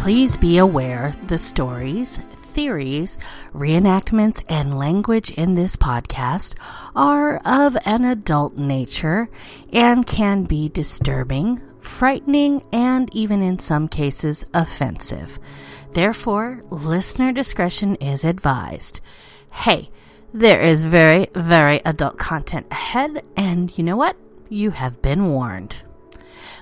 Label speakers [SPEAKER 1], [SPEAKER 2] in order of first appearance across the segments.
[SPEAKER 1] Please be aware the stories, theories, reenactments, and language in this podcast are of an adult nature and can be disturbing, frightening, and even in some cases offensive. Therefore, listener discretion is advised. Hey, there is very, very adult content ahead, and you know what? You have been warned.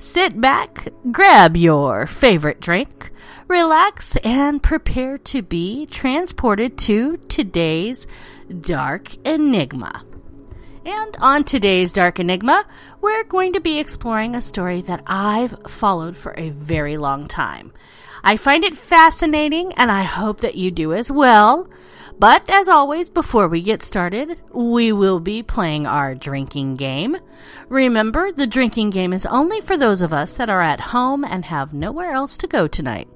[SPEAKER 1] sit back, grab your favorite drink, relax, and prepare to be transported to today's Dark Enigma. And on today's Dark Enigma, we're going to be exploring a story that I've followed for a very long time. I find it fascinating, and I hope that you do as well. But as always, before we get started, we will be playing our drinking game. Remember, the drinking game is only for those of us that are at home and have nowhere else to go tonight.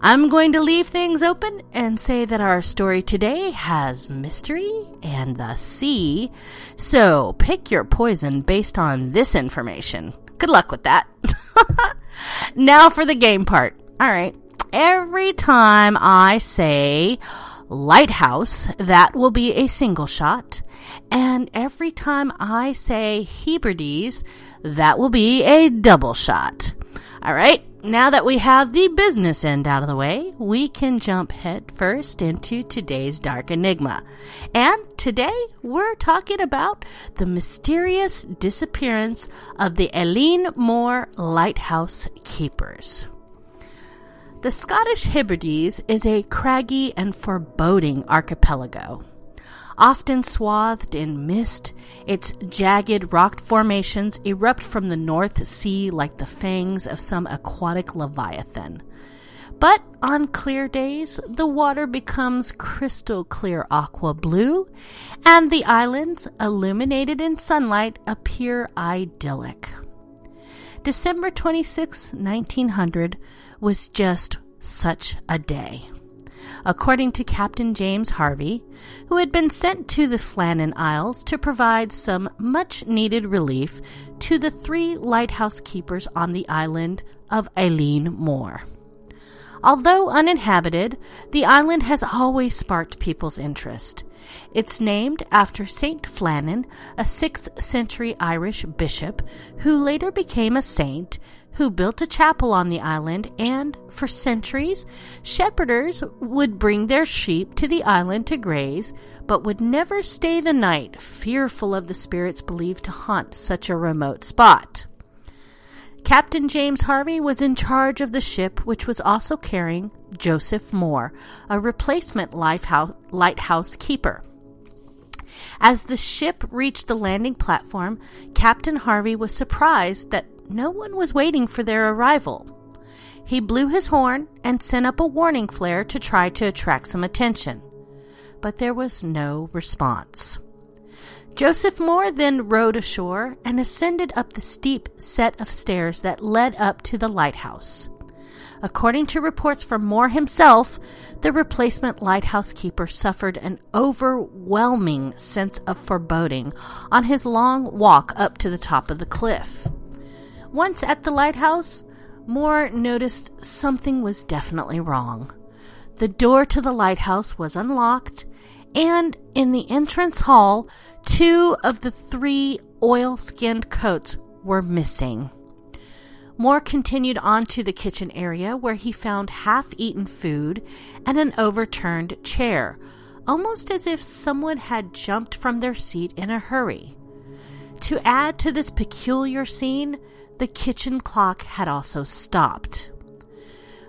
[SPEAKER 1] I'm going to leave things open and say that our story today has mystery and the sea. So pick your poison based on this information. Good luck with that. now for the game part. All right. Every time I say lighthouse, that will be a single shot. And every time I say Hebrides, that will be a double shot. All right now that we have the business end out of the way, we can jump head first into today's Dark Enigma. And today we're talking about the mysterious disappearance of the Eilean Mor Lighthouse Keepers. The Scottish Hebrides is a craggy and foreboding archipelago often swathed in mist. Its jagged rock formations erupt from the North Sea like the fangs of some aquatic leviathan. But on clear days, the water becomes crystal clear aqua blue, and the islands, illuminated in sunlight, appear idyllic. December 26, 1900, was just such a day according to Captain James Harvey, who had been sent to the Flannan Isles to provide some much needed relief to the three lighthouse keepers on the island of Eilean Mor. Although uninhabited, the island has always sparked people's interest. It's named after Saint Flannan, a 6th century Irish bishop who later became a saint who built a chapel on the island, and for centuries, shepherders would bring their sheep to the island to graze, but would never stay the night, fearful of the spirits believed to haunt such a remote spot. Captain James Harvey was in charge of the ship, which was also carrying Joseph Moore, a replacement lighthouse keeper. As the ship reached the landing platform, Captain Harvey was surprised that no one was waiting for their arrival. He blew his horn and sent up a warning flare to try to attract some attention, but there was no response. Joseph Moore then rowed ashore and ascended up the steep set of stairs that led up to the lighthouse. According to reports from Moore himself, the replacement lighthouse keeper suffered an overwhelming sense of foreboding on his long walk up to the top of the cliff. Once at the lighthouse, Moore noticed something was definitely wrong. The door to the lighthouse was unlocked, and in the entrance hall, two of the three oil skinned coats were missing. Moore continued on to the kitchen area where he found half eaten food and an overturned chair, almost as if someone had jumped from their seat in a hurry. To add to this peculiar scene, the kitchen clock had also stopped.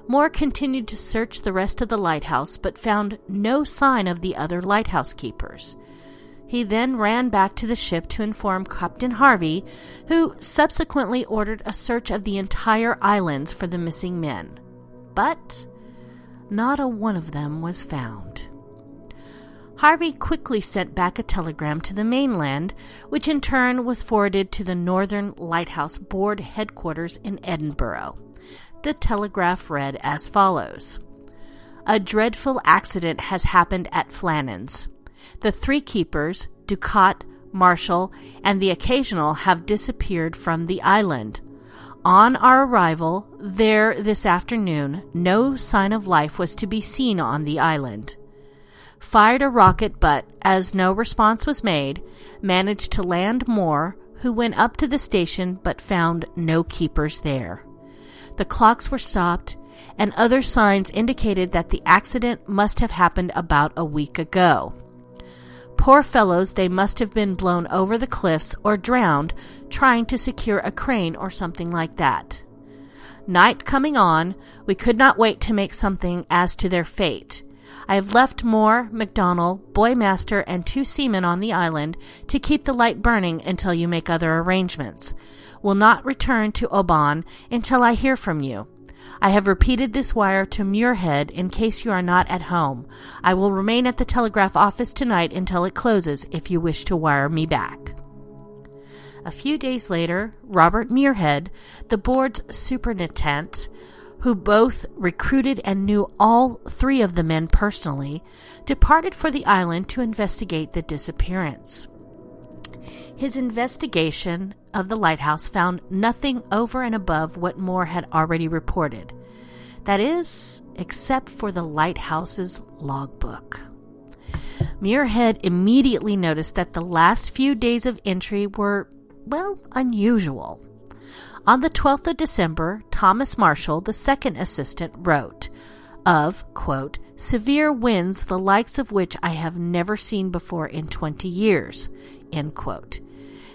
[SPEAKER 1] Moore continued to search the rest of the lighthouse but found no sign of the other lighthouse keepers. He then ran back to the ship to inform Captain Harvey, who subsequently ordered a search of the entire islands for the missing men. But not a one of them was found. Harvey quickly sent back a telegram to the mainland, which in turn was forwarded to the Northern Lighthouse Board headquarters in Edinburgh. The telegraph read as follows A dreadful accident has happened at Flannan's. The three keepers, Ducat, Marshall, and the occasional have disappeared from the island. On our arrival there this afternoon, no sign of life was to be seen on the island. Fired a rocket, but, as no response was made, managed to land Moore, who went up to the station but found no keepers there. The clocks were stopped, and other signs indicated that the accident must have happened about a week ago. Poor fellows, they must have been blown over the cliffs or drowned trying to secure a crane or something like that. Night coming on, we could not wait to make something as to their fate. I have left Moore, MacDonald, buoymaster, and two seamen on the island to keep the light burning until you make other arrangements. Will not return to Oban until I hear from you. I have repeated this wire to Muirhead in case you are not at home. I will remain at the telegraph office tonight until it closes if you wish to wire me back. A few days later, Robert Muirhead, the board's superintendent, who both recruited and knew all three of the men personally, departed for the island to investigate the disappearance. His investigation of the lighthouse found nothing over and above what Moore had already reported. That is, except for the lighthouse's logbook. Muirhead immediately noticed that the last few days of entry were, well, unusual. On the 12th of December, Thomas Marshall, the second assistant, wrote of, quote, severe winds the likes of which I have never seen before in 20 years, end quote.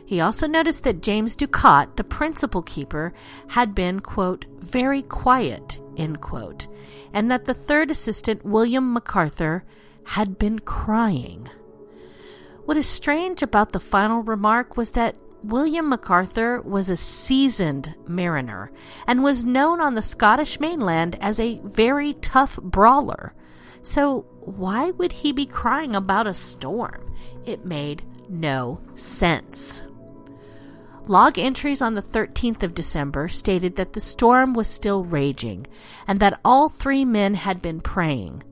[SPEAKER 1] He also noticed that James Ducat, the principal keeper, had been, quote, very quiet, end quote, and that the third assistant, William MacArthur, had been crying. What is strange about the final remark was that William MacArthur was a seasoned mariner and was known on the Scottish mainland as a very tough brawler. So, why would he be crying about a storm? It made no sense. Log entries on the 13th of December stated that the storm was still raging and that all three men had been praying.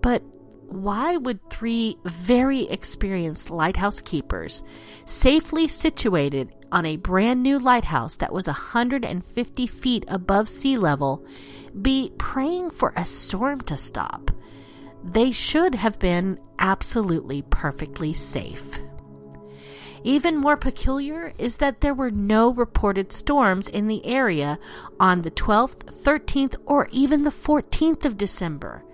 [SPEAKER 1] But why would three very experienced lighthouse keepers, safely situated on a brand new lighthouse that was 150 feet above sea level, be praying for a storm to stop? They should have been absolutely perfectly safe. Even more peculiar is that there were no reported storms in the area on the 12th, 13th, or even the 14th of December.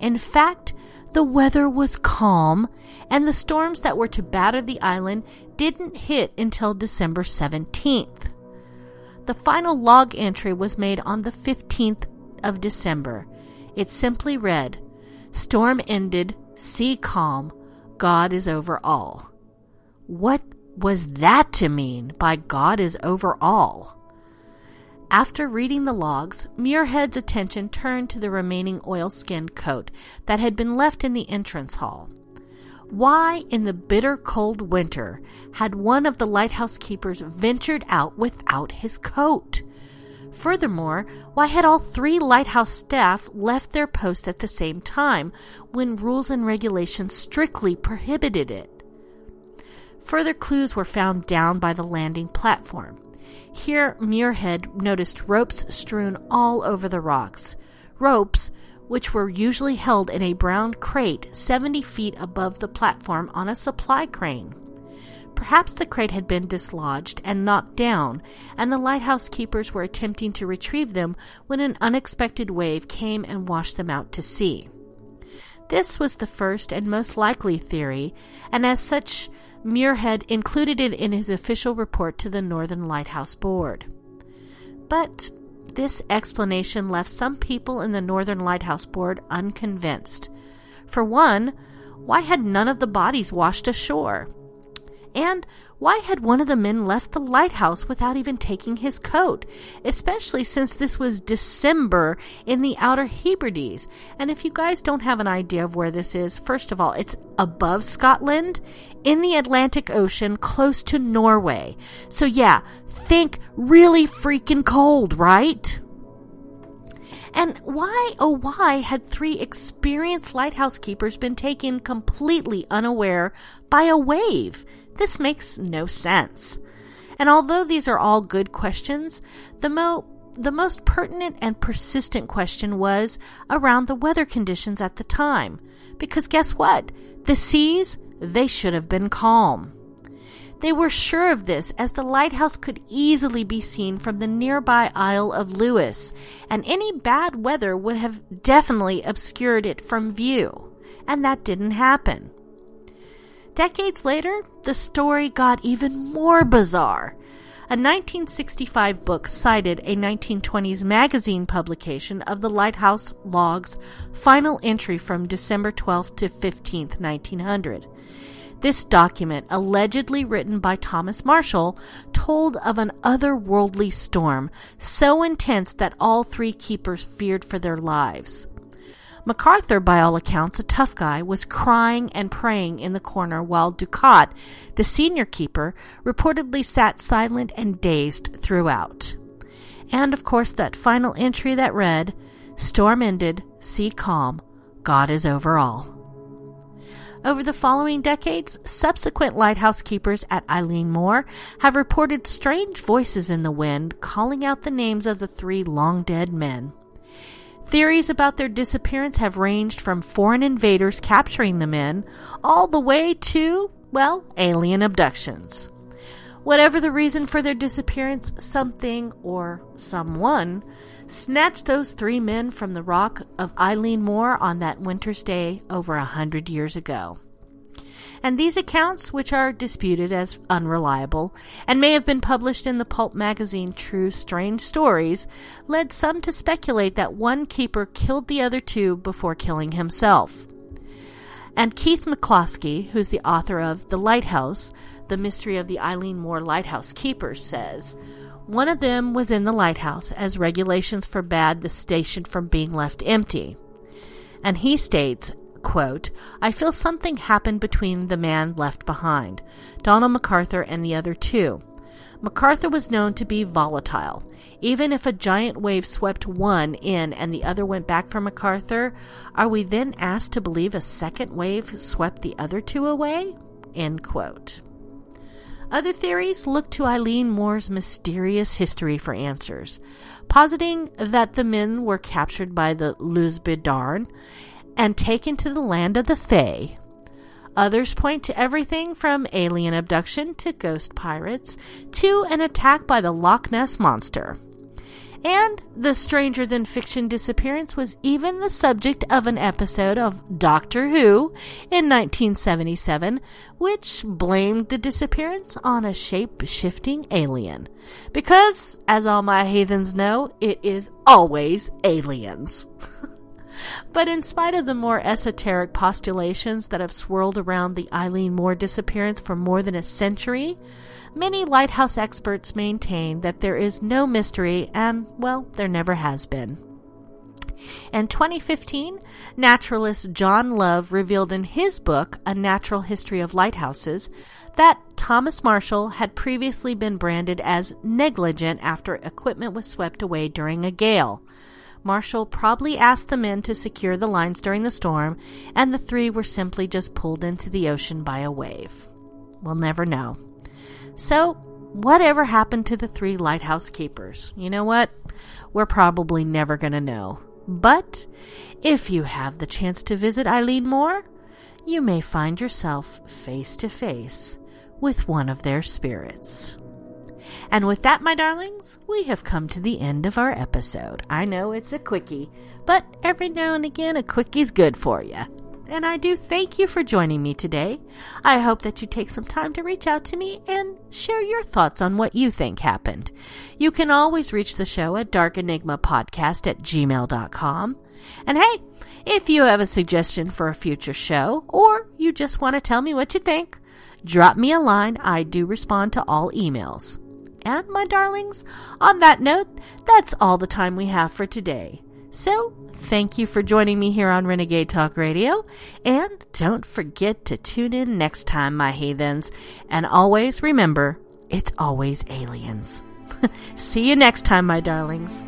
[SPEAKER 1] In fact, the weather was calm, and the storms that were to batter the island didn't hit until December 17th. The final log entry was made on the 15th of December. It simply read Storm ended, sea calm, God is over all. What was that to mean by God is over all? After reading the logs, Muirhead's attention turned to the remaining oilskin coat that had been left in the entrance hall. Why, in the bitter cold winter, had one of the lighthouse keepers ventured out without his coat? Furthermore, why had all three lighthouse staff left their post at the same time when rules and regulations strictly prohibited it? Further clues were found down by the landing platform. Here, Muirhead noticed ropes strewn all over the rocks. Ropes which were usually held in a brown crate 70 feet above the platform on a supply crane. Perhaps the crate had been dislodged and knocked down, and the lighthouse keepers were attempting to retrieve them when an unexpected wave came and washed them out to sea. This was the first and most likely theory, and as such, Muirhead included it in his official report to the Northern Lighthouse Board. But this explanation left some people in the Northern Lighthouse Board unconvinced. For one, why had none of the bodies washed ashore? And why had one of the men left the lighthouse without even taking his coat? Especially since this was December in the Outer Hebrides. And if you guys don't have an idea of where this is, first of all, it's above Scotland in the Atlantic Ocean close to Norway. So yeah, think really freaking cold, right? And why, oh, why had three experienced lighthouse keepers been taken completely unaware by a wave? This makes no sense. And although these are all good questions, the mo the most pertinent and persistent question was around the weather conditions at the time. Because guess what? The seas, they should have been calm. They were sure of this as the lighthouse could easily be seen from the nearby Isle of Lewis, and any bad weather would have definitely obscured it from view. And that didn't happen. Decades later, the story got even more bizarre. A 1965 book cited a 1920s magazine publication of the Lighthouse Log's final entry from December 12th to 15th, 1900. This document, allegedly written by Thomas Marshall, told of an otherworldly storm so intense that all three keepers feared for their lives. MacArthur, by all accounts a tough guy, was crying and praying in the corner while Ducat, the senior keeper, reportedly sat silent and dazed throughout. And of course, that final entry that read, Storm ended, sea calm, God is over all. Over the following decades, subsequent lighthouse keepers at Eilean Mor have reported strange voices in the wind calling out the names of the three long dead men. Theories about their disappearance have ranged from foreign invaders capturing the men all the way to, well, alien abductions. Whatever the reason for their disappearance, something or someone snatched those three men from the rock of Eilean Mor on that winter's day over a hundred years ago. And these accounts, which are disputed as unreliable and may have been published in the pulp magazine True Strange Stories, led some to speculate that one keeper killed the other two before killing himself. And Keith McCloskey, who's the author of The Lighthouse, The Mystery of the Eilean Mor Lighthouse Keepers, says, one of them was in the lighthouse, as regulations forbade the station from being left empty. And he states, quote, I feel something happened between the man left behind, Donald MacArthur, and the other two. MacArthur was known to be volatile. Even if a giant wave swept one in and the other went back for MacArthur, are we then asked to believe a second wave swept the other two away? End quote. Other theories look to Eilean Mor's mysterious history for answers, positing that the men were captured by the Luzbidarn and taken to the land of the Fae. Others point to everything from alien abduction to ghost pirates to an attack by the Loch Ness Monster. And the stranger than fiction disappearance was even the subject of an episode of Doctor Who in 1977, which blamed the disappearance on a shape shifting alien. Because, as all my heathens know, it is always aliens. But in spite of the more esoteric postulations that have swirled around the Eilean Mor disappearance for more than a century, Many lighthouse experts maintain that there is no mystery, and, well, there never has been. In 2015, naturalist John Love revealed in his book, A Natural History of Lighthouses, that Thomas Marshall had previously been branded as negligent after equipment was swept away during a gale. Marshall probably asked the men to secure the lines during the storm, and the three were simply just pulled into the ocean by a wave. We'll never know. So, whatever happened to the three lighthouse keepers? You know what? We're probably never going to know. But if you have the chance to visit Eilean Mor, you may find yourself face to face with one of their spirits. And with that, my darlings, we have come to the end of our episode. I know it's a quickie, but every now and again, a quickie's good for you and I do thank you for joining me today. I hope that you take some time to reach out to me and share your thoughts on what you think happened. You can always reach the show at darkenigmapodcast at gmail.com. And hey, if you have a suggestion for a future show, or you just want to tell me what you think, drop me a line. I do respond to all emails. And, my darlings, on that note, that's all the time we have for today. So, thank you for joining me here on Renegade Talk Radio. And don't forget to tune in next time, my heathens. And always remember, it's always aliens. See you next time, my darlings.